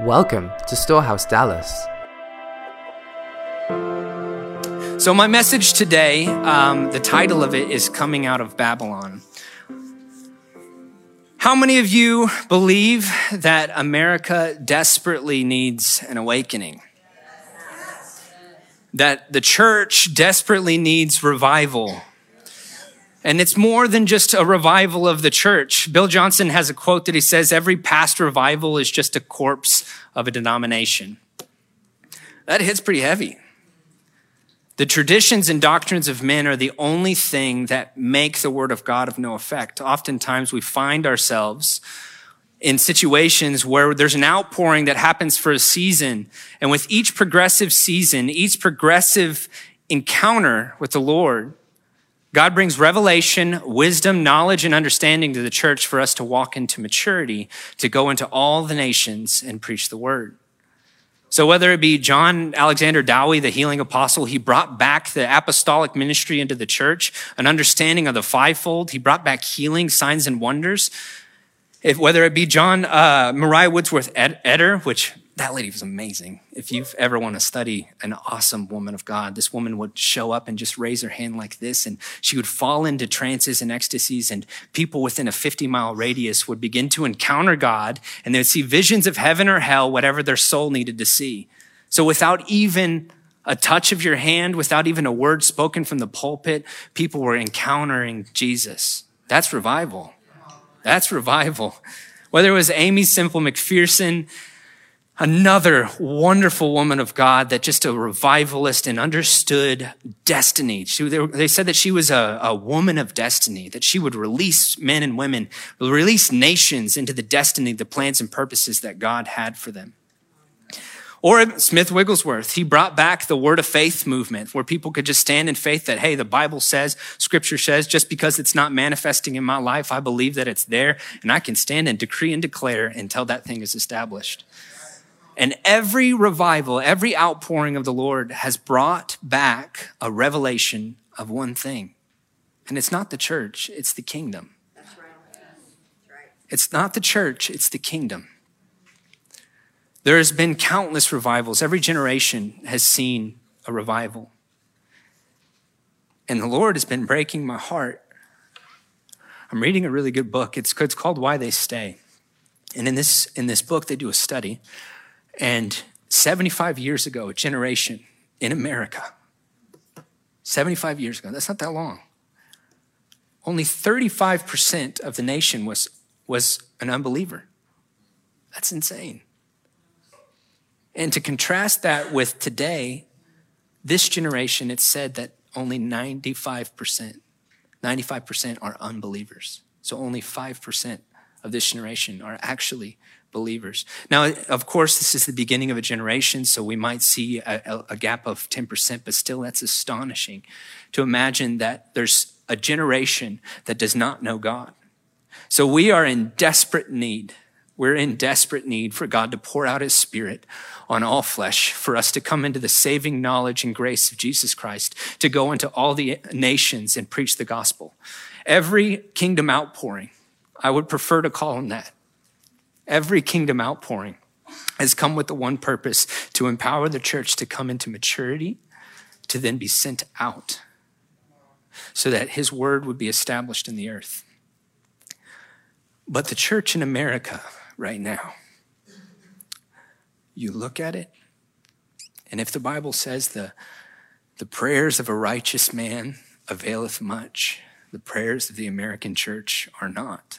Welcome to Storehouse Dallas. So, my message today, um, the title of it is Coming Out of Babylon. How many of you believe that America desperately needs an awakening? That the church desperately needs revival. And it's more than just a revival of the church. Bill Johnson has a quote that he says, Every past revival is just a corpse of a denomination. That hits pretty heavy. The traditions and doctrines of men are the only thing that make the word of God of no effect. Oftentimes we find ourselves in situations where there's an outpouring that happens for a season. And with each progressive season, each progressive encounter with the Lord, God brings revelation, wisdom, knowledge, and understanding to the church for us to walk into maturity, to go into all the nations and preach the word. So whether it be John Alexander Dowie, the healing apostle, he brought back the apostolic ministry into the church, an understanding of the fivefold. He brought back healing, signs, and wonders. If, whether it be John uh, Woodsworth Wordsworth Etter, which that lady was amazing. If you've ever want to study an awesome woman of God, this woman would show up and just raise her hand like this, and she would fall into trances and ecstasies, and people within a 50 mile radius would begin to encounter God, and they would see visions of heaven or hell, whatever their soul needed to see. So without even a touch of your hand, without even a word spoken from the pulpit, people were encountering Jesus. That's revival. That's revival. Whether it was Aimee Semple McPherson, another wonderful woman of God that just a revivalist and understood destiny. She, they, said that she was a, a woman of destiny, that she would release men and women, release nations into the destiny, the plans and purposes that God had for them. Or Smith Wigglesworth, he brought back the word of faith movement where people could just stand in faith that, hey, the Bible says, scripture says, just because it's not manifesting in my life, I believe that it's there and I can stand and decree and declare until that thing is established. And every revival, every outpouring of the Lord has brought back a revelation of one thing. And it's not the church, it's the kingdom. It's not the church, it's the kingdom. There has been countless revivals. Every generation has seen a revival. And the Lord has been breaking my heart. I'm reading a really good book. It's, it's called Why They Stay. And in this, in this book, they do a study and 75 years ago, a generation in America, 75 years ago, that's not that long. Only 35% of the nation was, was an unbeliever. That's insane. And to contrast that with today, this generation, it's said that only 95%, 95% are unbelievers. So only 5% of this generation are actually believers. Now, of course, this is the beginning of a generation, so we might see a, a, gap of 10%, but still that's astonishing to imagine that there's a generation that does not know God. So we are in desperate need. We're in desperate need for God to pour out his spirit on all flesh, for us to come into the saving knowledge and grace of Jesus Christ, to go into all the nations and preach the gospel. Every kingdom outpouring, I would prefer to call them that Every kingdom outpouring has come with the one purpose to empower the church to come into maturity, to then be sent out, so that his word would be established in the earth. But the church in America right now, you look at it, and if the Bible says the, the prayers of a righteous man availeth much, the prayers of the American church are not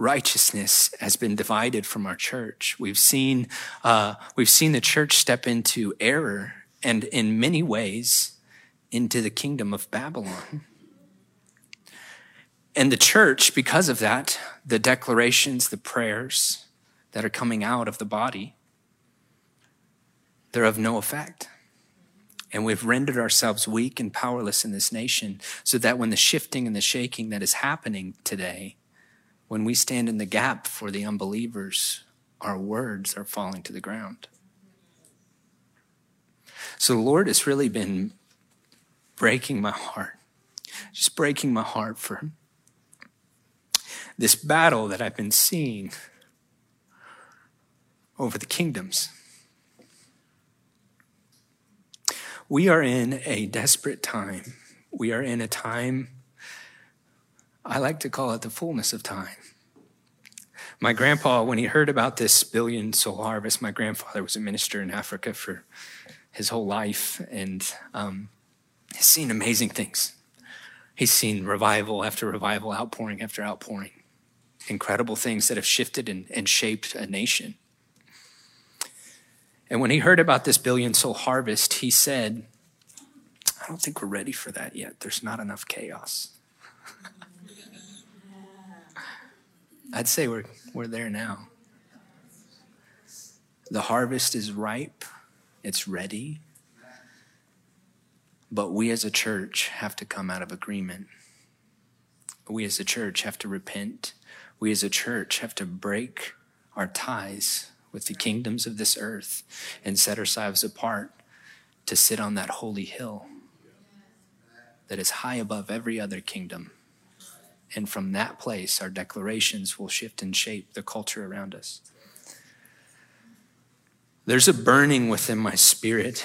righteousness has been divided from our church. We've seen, uh, we've seen the church step into error and in many ways into the kingdom of Babylon. And the church, because of that, the declarations, the prayers that are coming out of the body, they're of no effect. And we've rendered ourselves weak and powerless in this nation so that when the shifting and the shaking that is happening today, when we stand in the gap for the unbelievers, our words are falling to the ground. So the Lord has really been breaking my heart, just breaking my heart for this battle that I've been seeing over the kingdoms. We are in a desperate time. We are in a time, I like to call it the fullness of time. My grandpa, when he heard about this billion soul harvest, my grandfather was a minister in Africa for his whole life and um, he's seen amazing things. He's seen revival after revival, outpouring after outpouring, incredible things that have shifted and, and shaped a nation. And when he heard about this billion soul harvest, he said, I don't think we're ready for that yet. There's not enough chaos. I'd say we're, we're there now. The harvest is ripe, it's ready. But we as a church have to come out of agreement. We as a church have to repent. We as a church have to break our ties with the kingdoms of this earth and set ourselves apart to sit on that holy hill that is high above every other kingdom. And from that place, our declarations will shift and shape the culture around us. There's a burning within my spirit.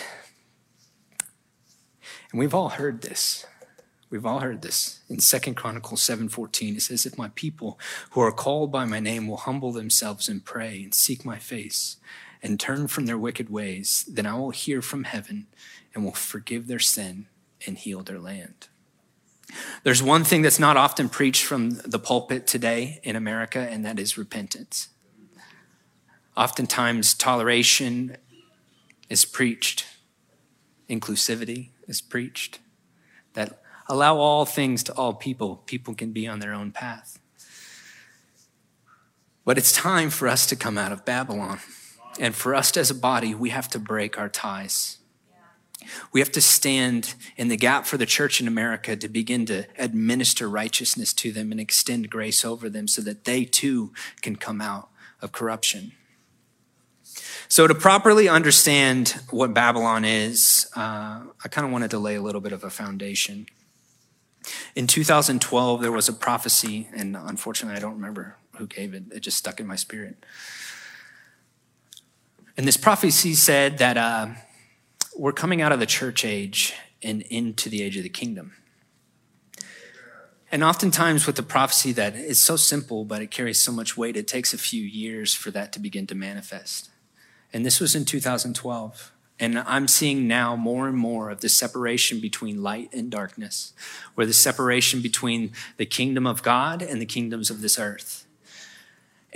And we've all heard this. We've all heard this. In Second Chronicles 7:14 it says if my people who are called by my name will humble themselves and pray and seek my face and turn from their wicked ways, then I will hear from heaven and will forgive their sin and heal their land. There's one thing that's not often preached from the pulpit today in America, and that is repentance. Oftentimes, toleration is preached, inclusivity is preached, that allow all things to all people. People can be on their own path. But it's time for us to come out of Babylon. And for us as a body, we have to break our ties. We have to stand in the gap for the church in America to begin to administer righteousness to them and extend grace over them so that they too can come out of corruption. So, to properly understand what Babylon is, uh, I kind of wanted to lay a little bit of a foundation. In 2012, there was a prophecy, and unfortunately, I don't remember who gave it. It just stuck in my spirit. And this prophecy said that uh, we're coming out of the church age and into the age of the kingdom. And oftentimes, with the prophecy that is so simple, but it carries so much weight, it takes a few years for that to begin to manifest. And this was in 2012. And I'm seeing now more and more of the separation between light and darkness, where the separation between the kingdom of God and the kingdoms of this earth.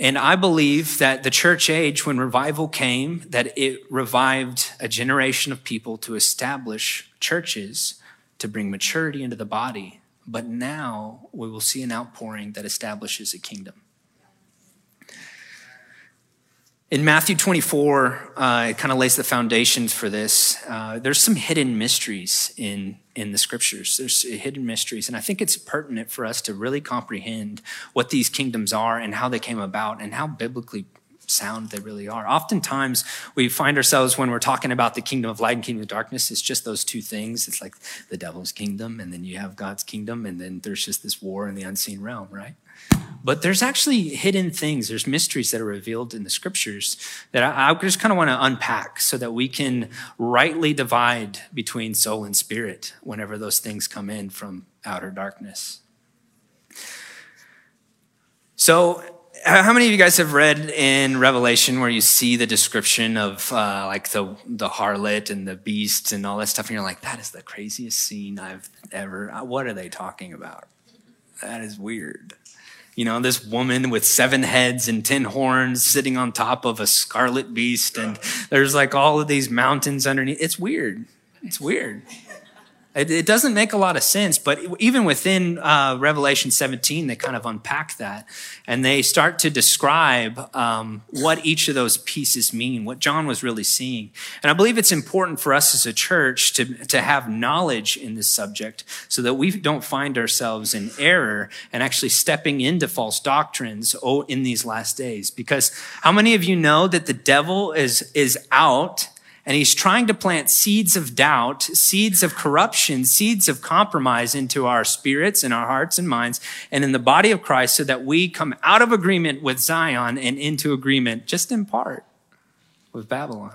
And I believe that the church age, when revival came, that it revived a generation of people to establish churches to bring maturity into the body. But now we will see an outpouring that establishes a kingdom. In Matthew 24, uh, it kind of lays the foundations for this. Uh, there's some hidden mysteries in, in the scriptures. There's hidden mysteries. And I think it's pertinent for us to really comprehend what these kingdoms are and how they came about and how biblically sound they really are. Oftentimes, we find ourselves when we're talking about the kingdom of light and kingdom of darkness, it's just those two things. It's like the devil's kingdom, and then you have God's kingdom, and then there's just this war in the unseen realm, right? But there's actually hidden things, there's mysteries that are revealed in the scriptures that I, I just kind of want to unpack so that we can rightly divide between soul and spirit whenever those things come in from outer darkness. So, how many of you guys have read in Revelation where you see the description of uh, like the the harlot and the beast and all that stuff, and you're like, that is the craziest scene I've ever. What are they talking about? That is weird. You know, this woman with seven heads and ten horns sitting on top of a scarlet beast, and there's like all of these mountains underneath. It's weird. It's weird. It, it, doesn't make a lot of sense, but even within uh, Revelation 17, they kind of unpack that and they start to describe um, what each of those pieces mean, what John was really seeing. And I believe it's important for us as a church to, to have knowledge in this subject so that we don't find ourselves in error and actually stepping into false doctrines in these last days. Because how many of you know that the devil is, is out and he's trying to plant seeds of doubt, seeds of corruption, seeds of compromise into our spirits and our hearts and minds and in the body of Christ so that we come out of agreement with Zion and into agreement just in part with Babylon.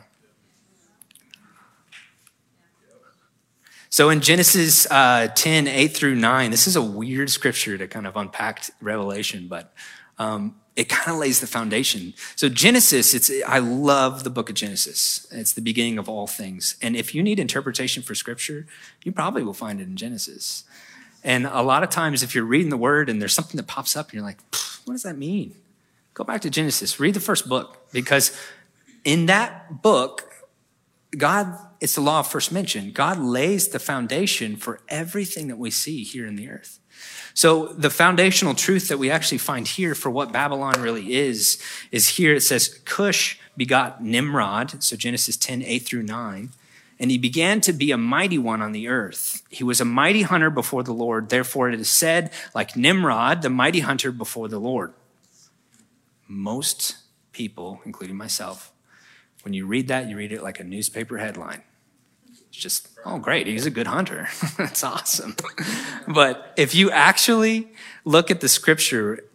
So in Genesis uh, 10, 8 through 9, this is a weird scripture to kind of unpack Revelation, but um, it kind of lays the foundation. So Genesis, it's I love the book of Genesis. It's the beginning of all things. And if you need interpretation for scripture, you probably will find it in Genesis. And a lot of times if you're reading the word and there's something that pops up and you're like, what does that mean? Go back to Genesis, read the first book because in that book, God, it's the law of first mention. God lays the foundation for everything that we see here in the earth. So the foundational truth that we actually find here for what Babylon really is, is here it says, Cush begot Nimrod, so Genesis 10, 8 through 9, and he began to be a mighty one on the earth. He was a mighty hunter before the Lord. Therefore it is said, like Nimrod, the mighty hunter before the Lord. Most people, including myself, when you read that, you read it like a newspaper headline. It's just, oh, great, he's a good hunter. That's awesome. but if you actually look at the scripture,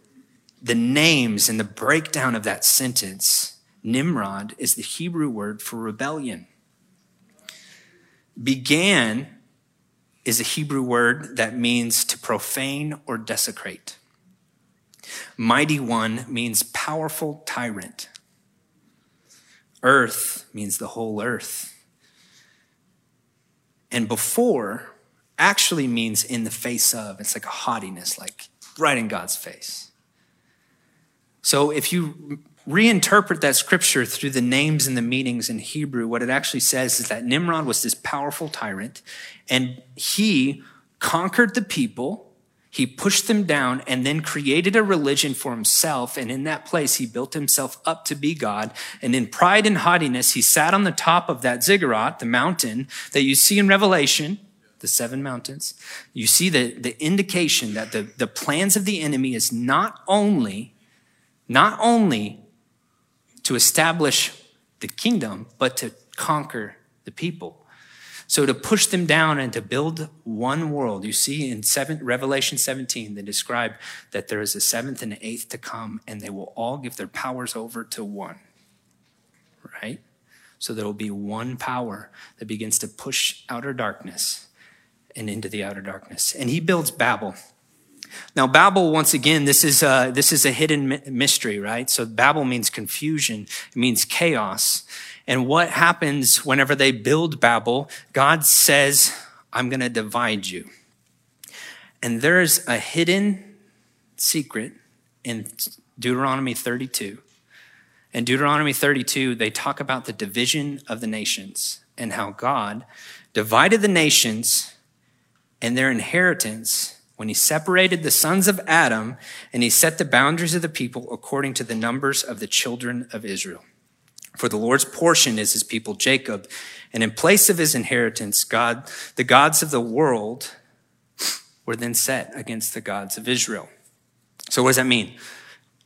the names and the breakdown of that sentence, Nimrod is the Hebrew word for rebellion. Began is a Hebrew word that means to profane or desecrate. Mighty one means powerful tyrant. Earth means the whole earth. And before actually means in the face of. It's like a haughtiness, like right in God's face. So if you reinterpret that scripture through the names and the meanings in Hebrew, what it actually says is that Nimrod was this powerful tyrant and he conquered the people he pushed them down and then created a religion for himself. And in that place, he built himself up to be God. And in pride and haughtiness, he sat on the top of that ziggurat, the mountain that you see in Revelation, the seven mountains. You see the, the indication that the, the plans of the enemy is not only, not only to establish the kingdom, but to conquer the people. So to push them down and to build one world, you see in seven, Revelation 17, they describe that there is a seventh and an eighth to come, and they will all give their powers over to one. Right? So there will be one power that begins to push outer darkness and into the outer darkness. And he builds Babel. Now, Babel, once again, this is a, this is a hidden mystery, right? So Babel means confusion. It means chaos. And what happens whenever they build Babel? God says, I'm going to divide you. And there's a hidden secret in Deuteronomy 32. In Deuteronomy 32, they talk about the division of the nations and how God divided the nations and their inheritance when he separated the sons of Adam and he set the boundaries of the people according to the numbers of the children of Israel. For the Lord's portion is his people Jacob, and in place of his inheritance, God, the gods of the world were then set against the gods of Israel. So what does that mean?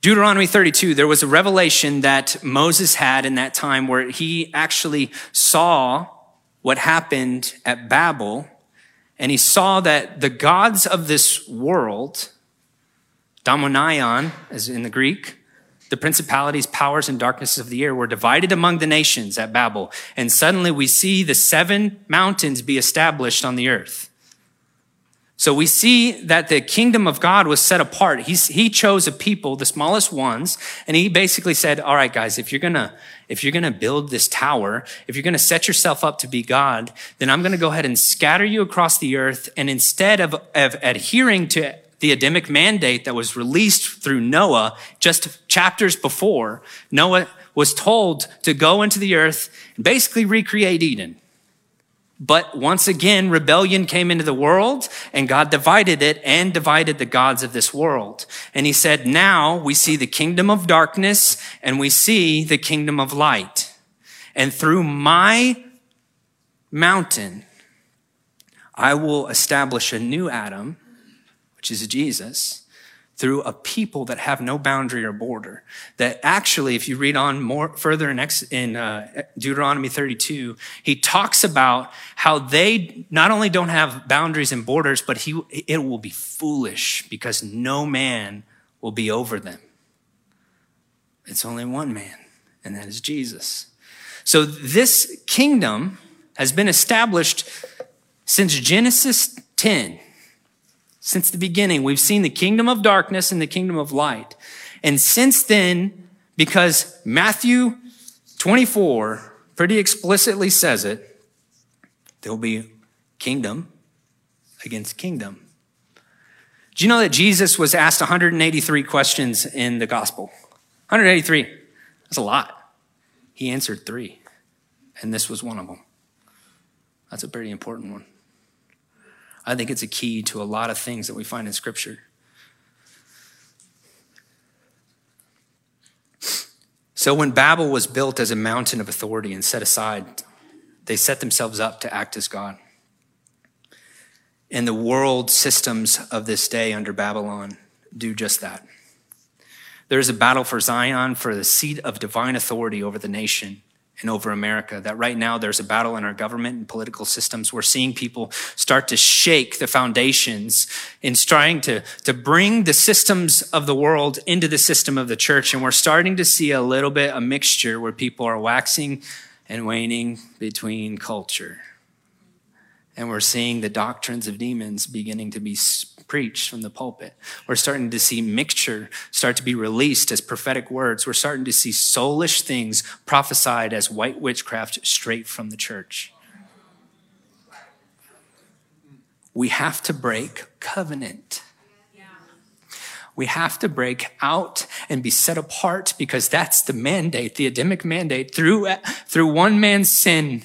Deuteronomy 32, there was a revelation that Moses had in that time where he actually saw what happened at Babel, and he saw that the gods of this world, daimonion, as in the Greek, the principalities, powers, and darknesses of the air were divided among the nations at Babel. And suddenly we see the seven mountains be established on the earth. So we see that the kingdom of God was set apart. He chose a people, the smallest ones, and he basically said, all right, guys, if you're gonna, if you're gonna build this tower, if you're gonna set yourself up to be God, then I'm gonna go ahead and scatter you across the earth. And instead of, of adhering to the Adamic mandate that was released through Noah just chapters before. Noah was told to go into the earth and basically recreate Eden. But once again, rebellion came into the world and God divided it and divided the gods of this world. And he said, now we see the kingdom of darkness and we see the kingdom of light. And through my mountain, I will establish a new Adam which is Jesus, through a people that have no boundary or border. That actually, if you read on more further in, in uh, Deuteronomy 32, he talks about how they not only don't have boundaries and borders, but he, it will be foolish because no man will be over them. It's only one man, and that is Jesus. So this kingdom has been established since Genesis 10. Since the beginning, we've seen the kingdom of darkness and the kingdom of light. And since then, because Matthew 24 pretty explicitly says it, there'll be kingdom against kingdom. Do you know that Jesus was asked 183 questions in the gospel? 183. That's a lot. He answered three, and this was one of them. That's a pretty important one. I think it's a key to a lot of things that we find in Scripture. So, when Babel was built as a mountain of authority and set aside, they set themselves up to act as God. And the world systems of this day under Babylon do just that. There's a battle for Zion, for the seat of divine authority over the nation and over America. That right now there's a battle in our government and political systems. We're seeing people start to shake the foundations in trying to, to bring the systems of the world into the system of the church. And we're starting to see a little bit a mixture where people are waxing and waning between culture. And we're seeing the doctrines of demons beginning to be preached from the pulpit. We're starting to see mixture start to be released as prophetic words. We're starting to see soulish things prophesied as white witchcraft straight from the church. We have to break covenant. We have to break out and be set apart because that's the mandate, the Adamic mandate. Through, through one man's sin,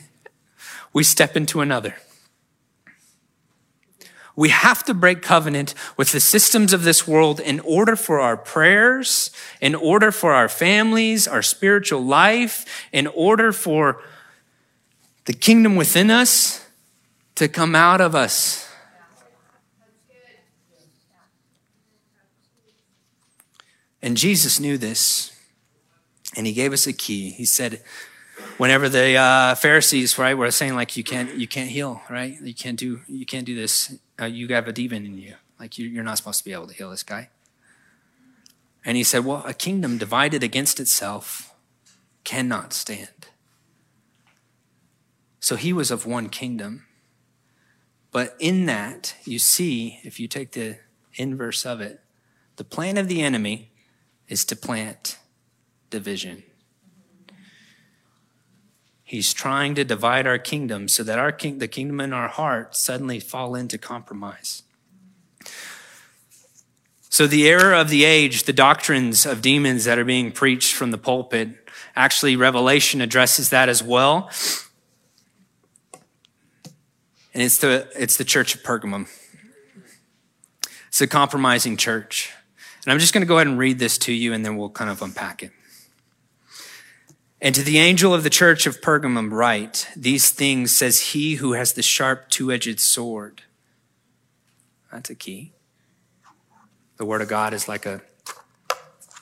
we step into another. We have to break covenant with the systems of this world in order for our prayers, in order for our families, our spiritual life, in order for the kingdom within us to come out of us. And Jesus knew this, and he gave us a key. He said, whenever the uh, Pharisees, right, were saying like you can't you can't heal, right? You can't do you can't do this uh, you have a demon in you. Like you, you're not supposed to be able to heal this guy. And he said, Well, a kingdom divided against itself cannot stand. So he was of one kingdom. But in that, you see, if you take the inverse of it, the plan of the enemy is to plant division. He's trying to divide our kingdom so that our king, the kingdom in our heart suddenly fall into compromise. So the error of the age, the doctrines of demons that are being preached from the pulpit, actually Revelation addresses that as well. And it's the, it's the church of Pergamum. It's a compromising church. And I'm just going to go ahead and read this to you and then we'll kind of unpack it. And to the angel of the church of Pergamum write, These things says he who has the sharp two edged sword. That's a key. The word of God is like a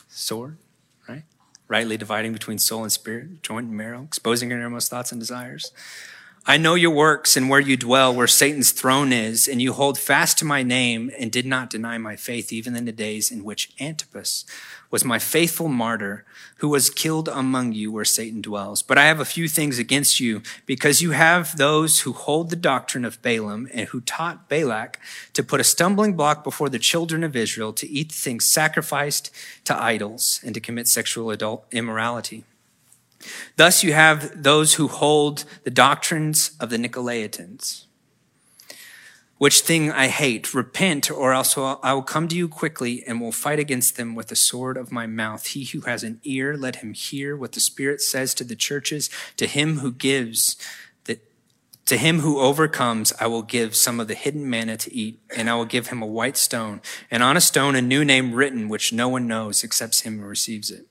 sword, right? Rightly dividing between soul and spirit, joint and marrow, exposing your innermost thoughts and desires. I know your works and where you dwell, where Satan's throne is, and you hold fast to my name and did not deny my faith, even in the days in which Antipas was my faithful martyr who was killed among you where Satan dwells. But I have a few things against you because you have those who hold the doctrine of Balaam and who taught Balak to put a stumbling block before the children of Israel to eat things sacrificed to idols and to commit sexual adult immorality. Thus you have those who hold the doctrines of the Nicolaitans which thing I hate. Repent, or else I will come to you quickly and will fight against them with the sword of my mouth. He who has an ear, let him hear what the Spirit says to the churches. To him who gives, to him who overcomes, I will give some of the hidden manna to eat, and I will give him a white stone, and on a stone a new name written, which no one knows except him who receives it.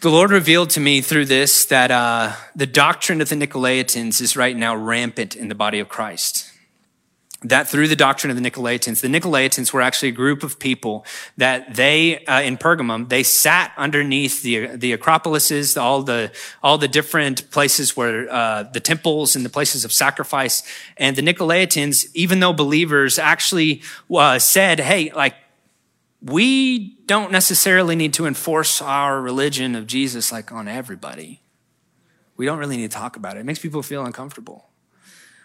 The Lord revealed to me through this that uh, the doctrine of the Nicolaitans is right now rampant in the body of Christ that through the doctrine of the Nicolaitans, the Nicolaitans were actually a group of people that they, uh, in Pergamum, they sat underneath the, the Acropolises, all the, all the different places where, uh, the temples and the places of sacrifice. And the Nicolaitans, even though believers actually, uh, said, hey, like, we don't necessarily need to enforce our religion of Jesus like on everybody. We don't really need to talk about it. It makes people feel uncomfortable.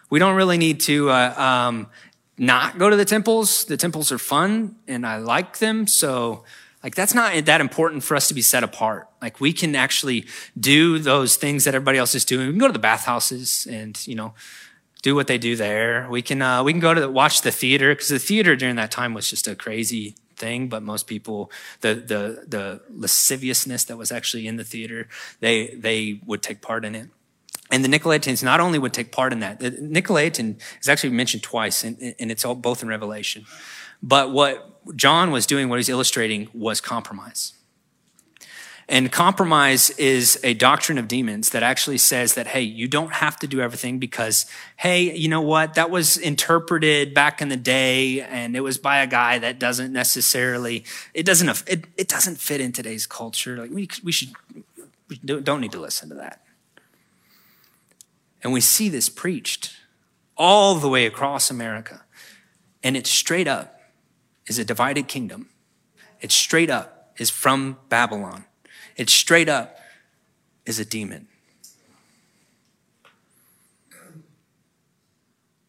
We don't really need to uh, um, not go to the temples. The temples are fun and I like them. So, like, that's not that important for us to be set apart. Like, we can actually do those things that everybody else is doing. We can go to the bathhouses and, you know, do what they do there. We can, uh, we can go to the, watch the theater because the theater during that time was just a crazy thing, but most people, the, the, the lasciviousness that was actually in the theater, they, they would take part in it. And the Nicolaitans not only would take part in that, the Nicolaitan is actually mentioned twice, and, and it's all both in Revelation. But what John was doing, what he's illustrating, was compromise. And compromise is a doctrine of demons that actually says that, hey, you don't have to do everything because, hey, you know what? That was interpreted back in the day and it was by a guy that doesn't necessarily, it doesn't, it, it doesn't fit in today's culture. Like we, we should, we don't need to listen to that. And we see this preached all the way across America. And it's straight up is a divided kingdom. It's straight up is from Babylon. It straight up is a demon.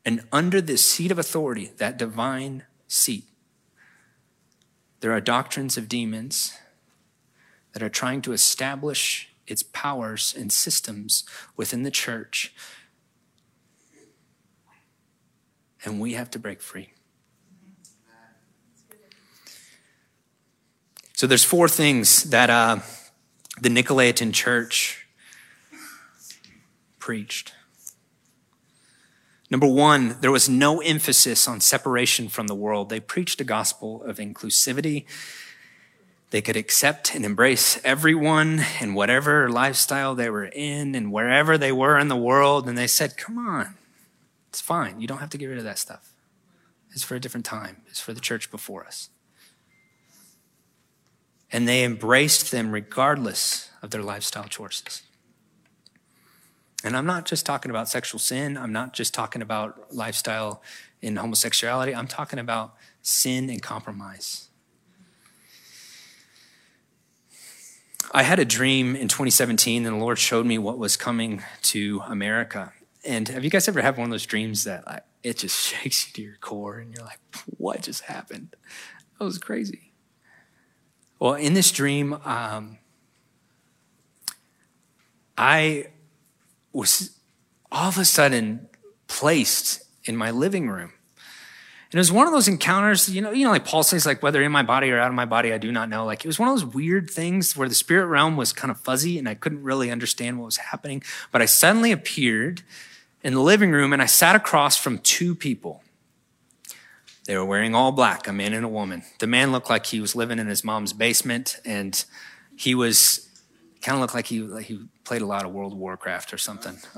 And under this seat of authority, that divine seat, there are doctrines of demons that are trying to establish its powers and systems within the church. And we have to break free. So there's four things that uh, the Nicolaitan church preached. Number one, there was no emphasis on separation from the world. They preached a gospel of inclusivity. They could accept and embrace everyone in whatever lifestyle they were in and wherever they were in the world. And they said, Come on, it's fine. You don't have to get rid of that stuff. It's for a different time, it's for the church before us and they embraced them regardless of their lifestyle choices. And I'm not just talking about sexual sin, I'm not just talking about lifestyle in homosexuality, I'm talking about sin and compromise. I had a dream in 2017, and the Lord showed me what was coming to America. And have you guys ever had one of those dreams that like, it just shakes you to your core, and you're like, "What just happened?" That was crazy. Well, in this dream, um, I was all of a sudden placed in my living room. And it was one of those encounters, you know, you know, like Paul says, like whether in my body or out of my body, I do not know. Like it was one of those weird things where the spirit realm was kind of fuzzy and I couldn't really understand what was happening. But I suddenly appeared in the living room and I sat across from two people. They were wearing all black, a man and a woman. The man looked like he was living in his mom's basement, and he was kind of looked like he like he played a lot of World Warcraft or something.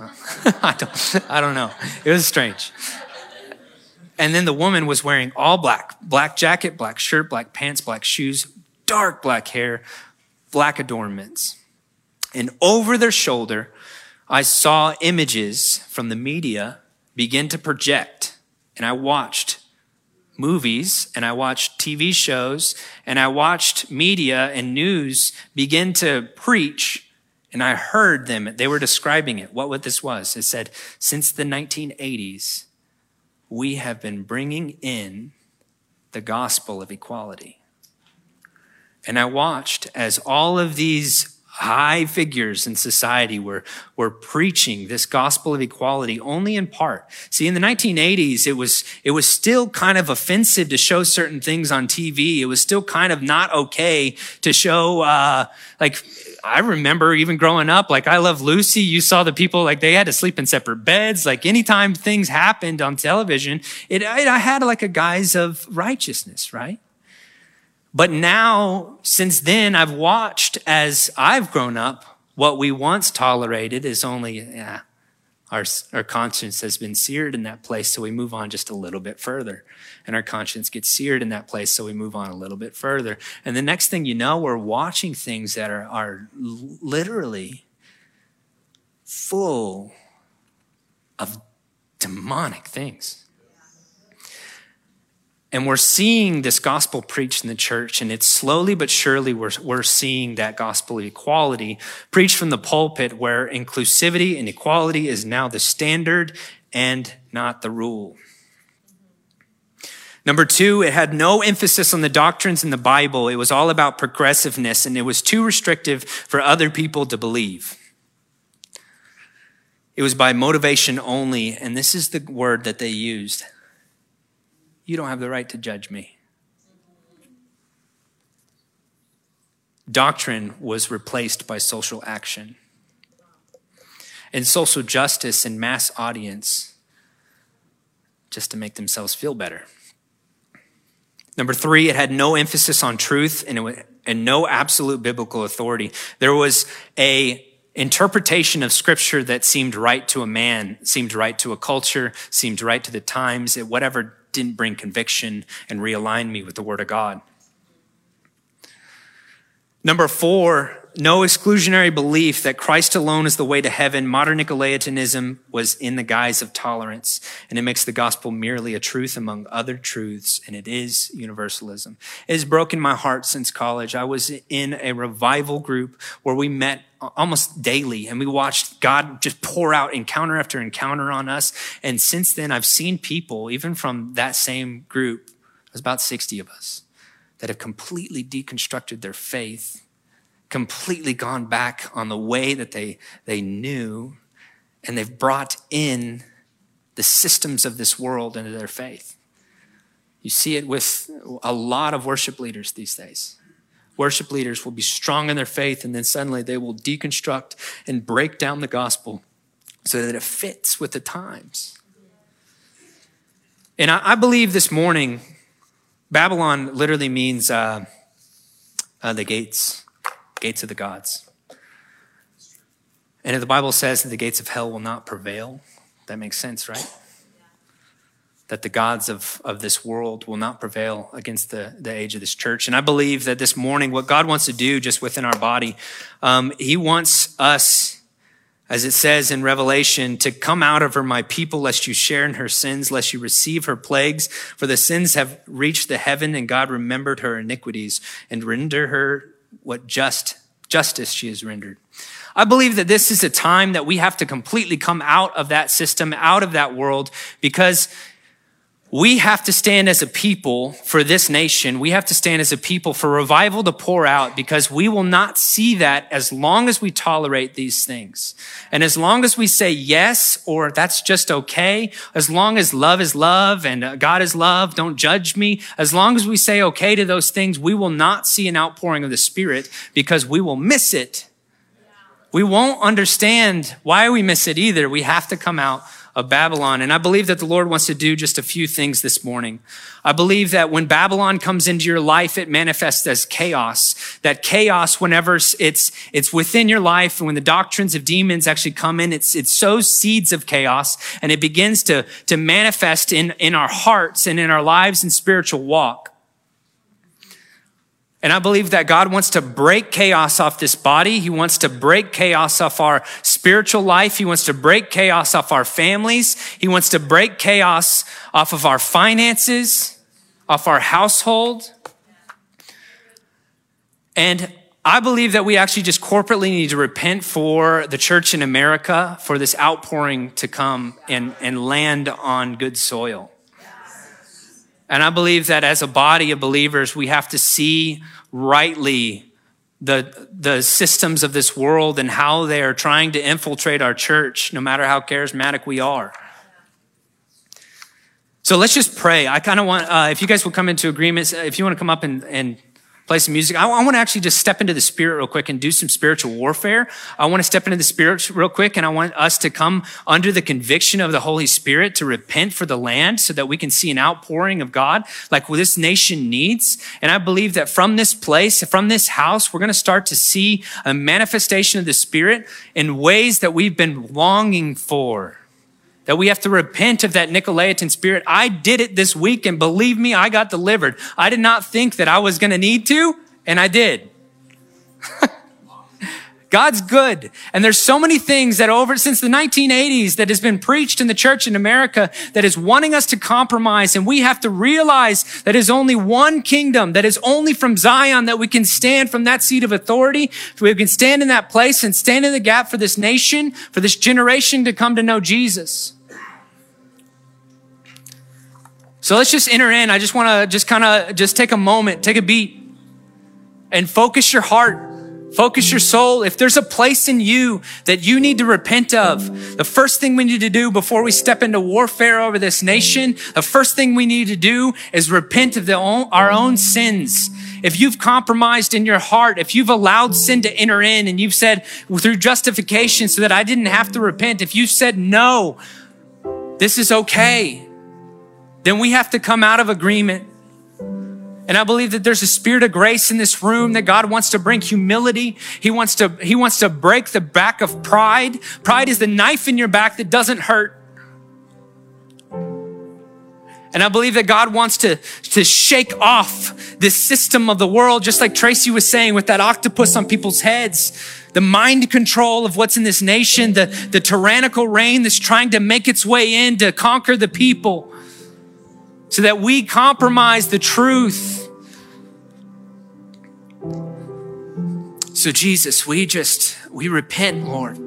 I don't I don't know. It was strange. And then the woman was wearing all black, black jacket, black shirt, black pants, black shoes, dark black hair, black adornments. And over their shoulder, I saw images from the media begin to project. And I watched movies and I watched TV shows and I watched media and news begin to preach and I heard them. They were describing it, what, what this was. It said, since the 1980s, we have been bringing in the gospel of equality. And I watched as all of these high figures in society were, were preaching this gospel of equality only in part. See, in the 1980s, it was, it was still kind of offensive to show certain things on TV. It was still kind of not okay to show, uh, like, I remember even growing up, like I Love Lucy, you saw the people like they had to sleep in separate beds. Like anytime things happened on television, it, it I had like a guise of righteousness, right? But now, since then, I've watched as I've grown up, what we once tolerated is only, yeah, our, our conscience has been seared in that place, so we move on just a little bit further. And our conscience gets seared in that place, so we move on a little bit further. And the next thing you know, we're watching things that are, are literally full of demonic things. And we're seeing this gospel preached in the church, and it's slowly but surely we're, we're seeing that gospel equality preached from the pulpit where inclusivity and equality is now the standard and not the rule. Number two, it had no emphasis on the doctrines in the Bible. It was all about progressiveness, and it was too restrictive for other people to believe. It was by motivation only, and this is the word that they used you don't have the right to judge me. Doctrine was replaced by social action. And social justice and mass audience just to make themselves feel better. Number three, it had no emphasis on truth and, and no absolute biblical authority. There was a interpretation of scripture that seemed right to a man, seemed right to a culture, seemed right to the times, at whatever didn't bring conviction and realign me with the Word of God. Number four, no exclusionary belief that Christ alone is the way to heaven. Modern Nicolaitanism was in the guise of tolerance, and it makes the gospel merely a truth among other truths, and it is universalism. It has broken my heart since college. I was in a revival group where we met almost daily and we watched God just pour out encounter after encounter on us. And since then, I've seen people, even from that same group, there's about 60 of us, that have completely deconstructed their faith completely gone back on the way that they, they knew, and they've brought in the systems of this world into their faith. You see it with a lot of worship leaders these days. Worship leaders will be strong in their faith, and then suddenly they will deconstruct and break down the gospel so that it fits with the times. And I, I believe this morning, Babylon literally means uh, uh, the gates gates of the gods. And if the Bible says that the gates of hell will not prevail, that makes sense, right? That the gods of, of this world will not prevail against the, the age of this church. And I believe that this morning, what God wants to do just within our body, um, He wants us, as it says in Revelation, to come out of her, my people, lest you share in her sins, lest you receive her plagues. For the sins have reached the heaven, and God remembered her iniquities and render her what just justice she has rendered. I believe that this is a time that we have to completely come out of that system, out of that world, because we have to stand as a people for this nation. We have to stand as a people for revival to pour out because we will not see that as long as we tolerate these things. And as long as we say yes, or that's just okay, as long as love is love and uh, God is love, don't judge me. As long as we say okay to those things, we will not see an outpouring of the Spirit because we will miss it. We won't understand why we miss it either. We have to come out of Babylon. And I believe that the Lord wants to do just a few things this morning. I believe that when Babylon comes into your life, it manifests as chaos. That chaos, whenever it's, it's within your life and when the doctrines of demons actually come in, it's, it sows seeds of chaos and it begins to, to manifest in, in our hearts and in our lives and spiritual walk. And I believe that God wants to break chaos off this body. He wants to break chaos off our spiritual life. He wants to break chaos off our families. He wants to break chaos off of our finances, off our household. And I believe that we actually just corporately need to repent for the church in America for this outpouring to come and, and land on good soil. And I believe that as a body of believers, we have to see rightly the, the systems of this world and how they are trying to infiltrate our church, no matter how charismatic we are. So let's just pray. I kind of want, uh, if you guys will come into agreements, if you want to come up and, and play some music. I, I want to actually just step into the spirit real quick and do some spiritual warfare. I want to step into the spirit real quick and I want us to come under the conviction of the Holy Spirit to repent for the land so that we can see an outpouring of God like this nation needs. And I believe that from this place, from this house, we're going to start to see a manifestation of the Spirit in ways that we've been longing for that we have to repent of that Nicolaitan spirit. I did it this week and believe me, I got delivered. I did not think that I was going to need to, and I did. God's good. And there's so many things that over since the 1980s that has been preached in the church in America that is wanting us to compromise. And we have to realize that is only one kingdom, that is only from Zion that we can stand from that seat of authority. We can stand in that place and stand in the gap for this nation, for this generation to come to know Jesus. So let's just enter in. I just want to just kind of just take a moment, take a beat and focus your heart. Focus your soul. If there's a place in you that you need to repent of, the first thing we need to do before we step into warfare over this nation, the first thing we need to do is repent of our own sins. If you've compromised in your heart, if you've allowed sin to enter in and you've said through justification so that I didn't have to repent, if you've said no, this is okay then we have to come out of agreement. And I believe that there's a spirit of grace in this room that God wants to bring humility. He wants to, he wants to break the back of pride. Pride is the knife in your back that doesn't hurt. And I believe that God wants to, to shake off this system of the world, just like Tracy was saying with that octopus on people's heads. The mind control of what's in this nation, the, the tyrannical reign that's trying to make its way in to conquer the people so that we compromise the truth. So, Jesus, we just, we repent, Lord.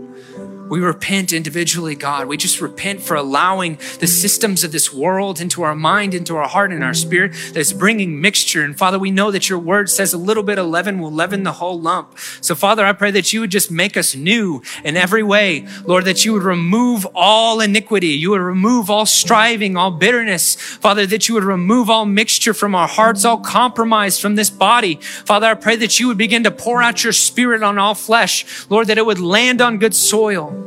We repent individually, God. We just repent for allowing the systems of this world into our mind, into our heart, and our spirit that's bringing mixture. And Father, we know that your word says a little bit of leaven will leaven the whole lump. So, Father, I pray that you would just make us new in every way. Lord, that you would remove all iniquity. You would remove all striving, all bitterness. Father, that you would remove all mixture from our hearts, all compromise from this body. Father, I pray that you would begin to pour out your spirit on all flesh. Lord, that it would land on good soil.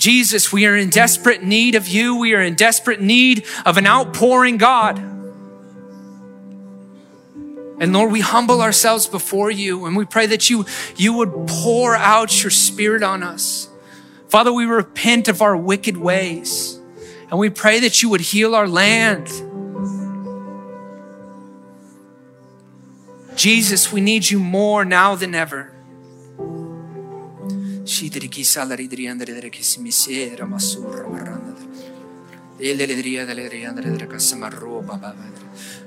Jesus, we are in desperate need of you. We are in desperate need of an outpouring God. And Lord, we humble ourselves before you and we pray that you, you would pour out your spirit on us. Father, we repent of our wicked ways and we pray that you would heal our land. Jesus, we need you more now than ever. Masurra.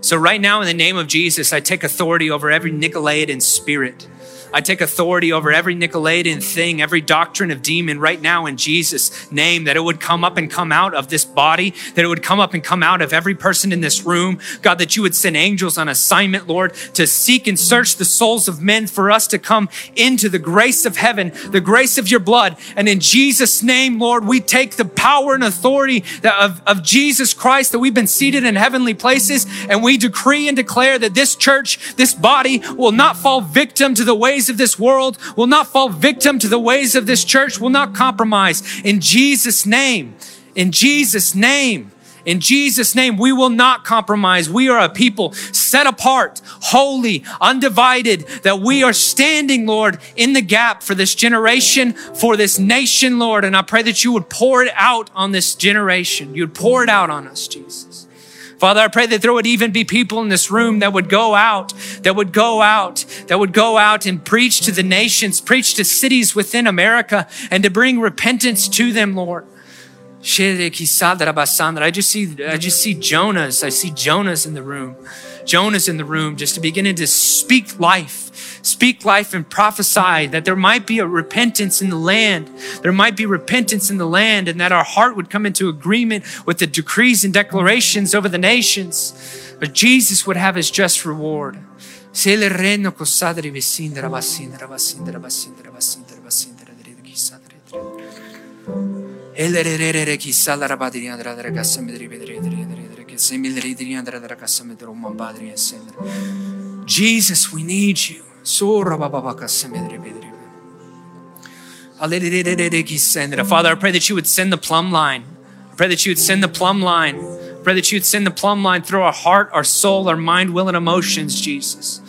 So, right now, in the name of Jesus, I take authority over every Nicolaitan spirit. I take authority over every Nicolaitan thing, every doctrine of demon right now in Jesus' name, that it would come up and come out of this body, that it would come up and come out of every person in this room. God, that you would send angels on assignment, Lord, to seek and search the souls of men for us to come into the grace of heaven, the grace of your blood. And in Jesus' name, Lord, we take the power and authority of, of Jesus Christ that we've been seated in heavenly places, and we decree and declare that this church, this body will not fall victim to the ways ways of this world, will not fall victim to the ways of this church, will not compromise. In Jesus' name, in Jesus' name, in Jesus' name, we will not compromise. We are a people set apart, holy, undivided, that we are standing, Lord, in the gap for this generation, for this nation, Lord. And I pray that you would pour it out on this generation. You'd pour it out on us, Jesus. Father, I pray that there would even be people in this room that would go out, that would go out, that would go out and preach to the nations, preach to cities within America, and to bring repentance to them, Lord. I just see, I just see Jonahs. I see Jonahs in the room. Jonahs in the room, just to beginning to speak life speak life and prophesy that there might be a repentance in the land. There might be repentance in the land and that our heart would come into agreement with the decrees and declarations over the nations. But Jesus would have his just reward. Jesus, we need you. Father, I pray that you would send the plumb line. I pray that you would send the plumb line. I pray that you would send the plumb line through our heart, our soul, our mind, will, and emotions, Jesus.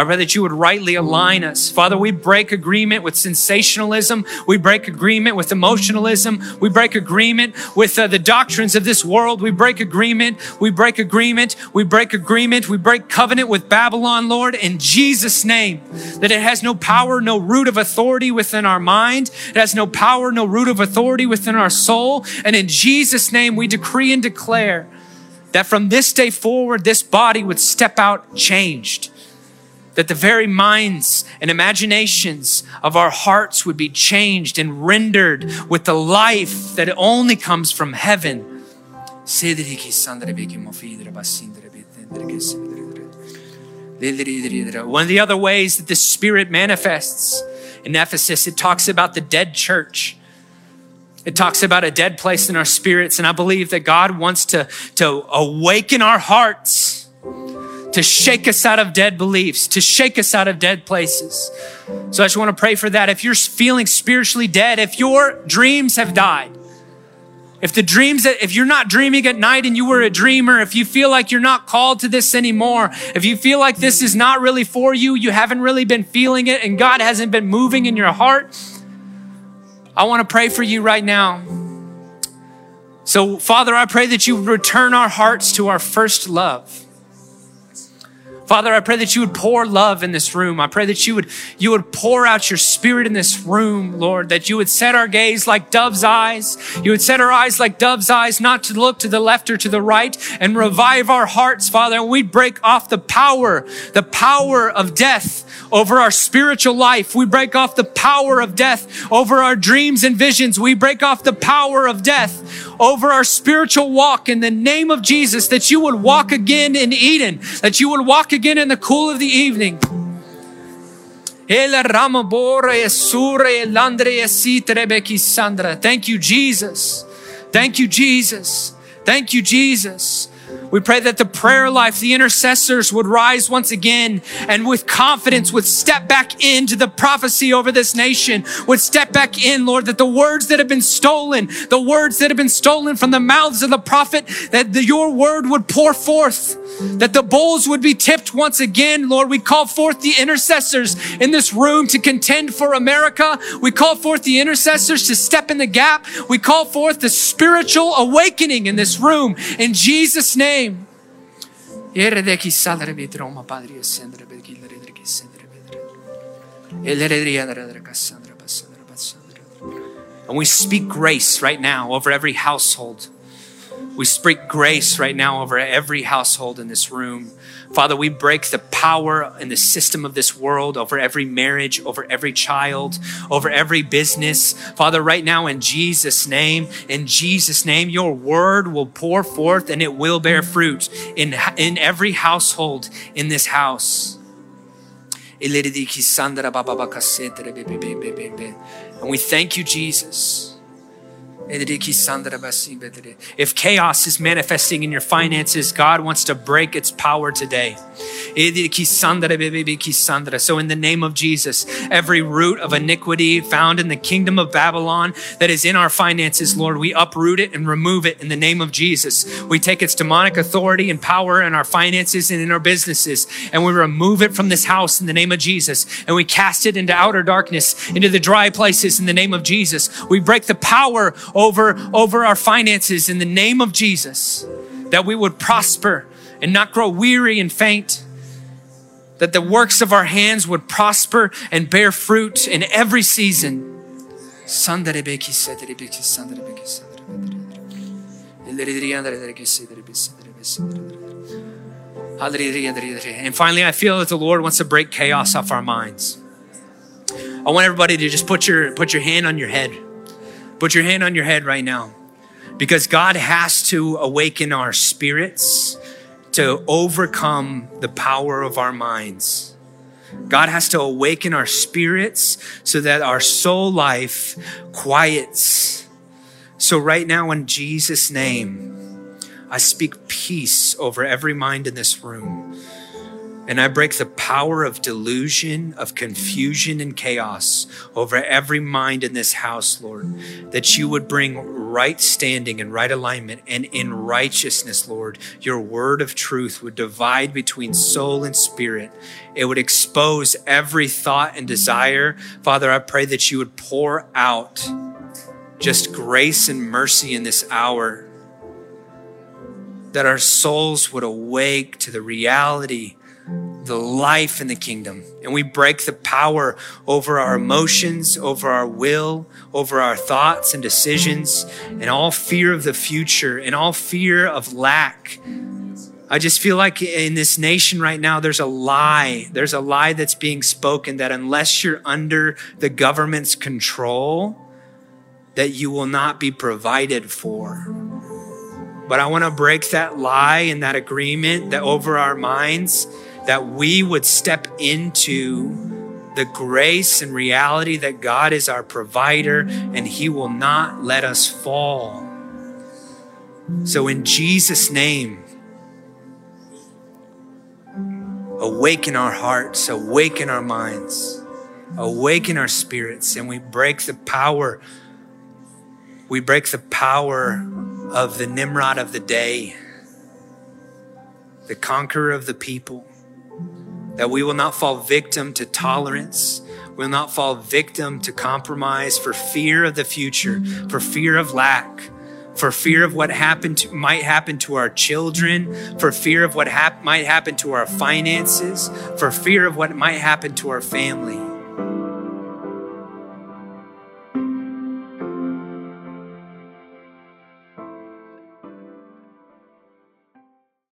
I pray that you would rightly align us. Father, we break agreement with sensationalism. We break agreement with emotionalism. We break agreement with uh, the doctrines of this world. We break agreement. We break agreement. We break agreement. We break covenant with Babylon, Lord, in Jesus' name. That it has no power, no root of authority within our mind. It has no power, no root of authority within our soul. And in Jesus' name, we decree and declare that from this day forward, this body would step out changed. That the very minds and imaginations of our hearts would be changed and rendered with the life that only comes from heaven. One of the other ways that the Spirit manifests in Ephesus, it talks about the dead church. It talks about a dead place in our spirits. And I believe that God wants to, to awaken our hearts, to shake us out of dead beliefs, to shake us out of dead places. So I just want to pray for that. If you're feeling spiritually dead, if your dreams have died, if the dreams that, if you're not dreaming at night and you were a dreamer, if you feel like you're not called to this anymore, if you feel like this is not really for you, you haven't really been feeling it and God hasn't been moving in your heart, I want to pray for you right now. So, Father, I pray that you return our hearts to our first love. Father, I pray that you would pour love in this room. I pray that you would, you would pour out your spirit in this room, Lord, that you would set our gaze like dove's eyes. You would set our eyes like dove's eyes, not to look to the left or to the right and revive our hearts, Father. And we'd break off the power, the power of death over our spiritual life. We break off the power of death over our dreams and visions. We break off the power of death over our spiritual walk in the name of Jesus, that you would walk again in Eden, that you would walk again in the cool of the evening. Thank you, Jesus. Thank you, Jesus. Thank you, Jesus. We pray that the prayer life, the intercessors would rise once again and with confidence would step back into the prophecy over this nation, would step back in, Lord, that the words that have been stolen, the words that have been stolen from the mouths of the prophet, that the, your word would pour forth, that the bowls would be tipped once again, Lord. We call forth the intercessors in this room to contend for America. We call forth the intercessors to step in the gap. We call forth the spiritual awakening in this room in Jesus' name. And we speak grace right now over every household. We speak grace right now over every household in this room. Father, we break the power and the system of this world over every marriage, over every child, over every business. Father, right now in Jesus' name, in Jesus' name, your word will pour forth and it will bear fruit in, in every household in this house. And we thank you, Jesus. If chaos is manifesting in your finances, God wants to break its power today. So, in the name of Jesus, every root of iniquity found in the kingdom of Babylon that is in our finances, Lord, we uproot it and remove it in the name of Jesus. We take its demonic authority and power in our finances and in our businesses, and we remove it from this house in the name of Jesus. And we cast it into outer darkness, into the dry places in the name of Jesus. We break the power over, over our finances in the name of Jesus, that we would prosper and not grow weary and faint, that the works of our hands would prosper and bear fruit in every season. And finally, I feel that the Lord wants to break chaos off our minds. I want everybody to just put your, put your hand on your head. Put your hand on your head right now because God has to awaken our spirits to overcome the power of our minds. God has to awaken our spirits so that our soul life quiets. So, right now, in Jesus' name, I speak peace over every mind in this room. And I break the power of delusion, of confusion, and chaos over every mind in this house, Lord, that you would bring right standing and right alignment. And in righteousness, Lord, your word of truth would divide between soul and spirit. It would expose every thought and desire. Father, I pray that you would pour out just grace and mercy in this hour, that our souls would awake to the reality the life in the kingdom. And we break the power over our emotions, over our will, over our thoughts and decisions, and all fear of the future, and all fear of lack. I just feel like in this nation right now, there's a lie. There's a lie that's being spoken that unless you're under the government's control, that you will not be provided for. But I want to break that lie and that agreement that over our minds that we would step into the grace and reality that God is our provider and He will not let us fall. So, in Jesus' name, awaken our hearts, awaken our minds, awaken our spirits, and we break the power. We break the power of the Nimrod of the day, the conqueror of the people that we will not fall victim to tolerance. We will not fall victim to compromise for fear of the future, for fear of lack, for fear of what happened to, might happen to our children, for fear of what hap- might happen to our finances, for fear of what might happen to our family.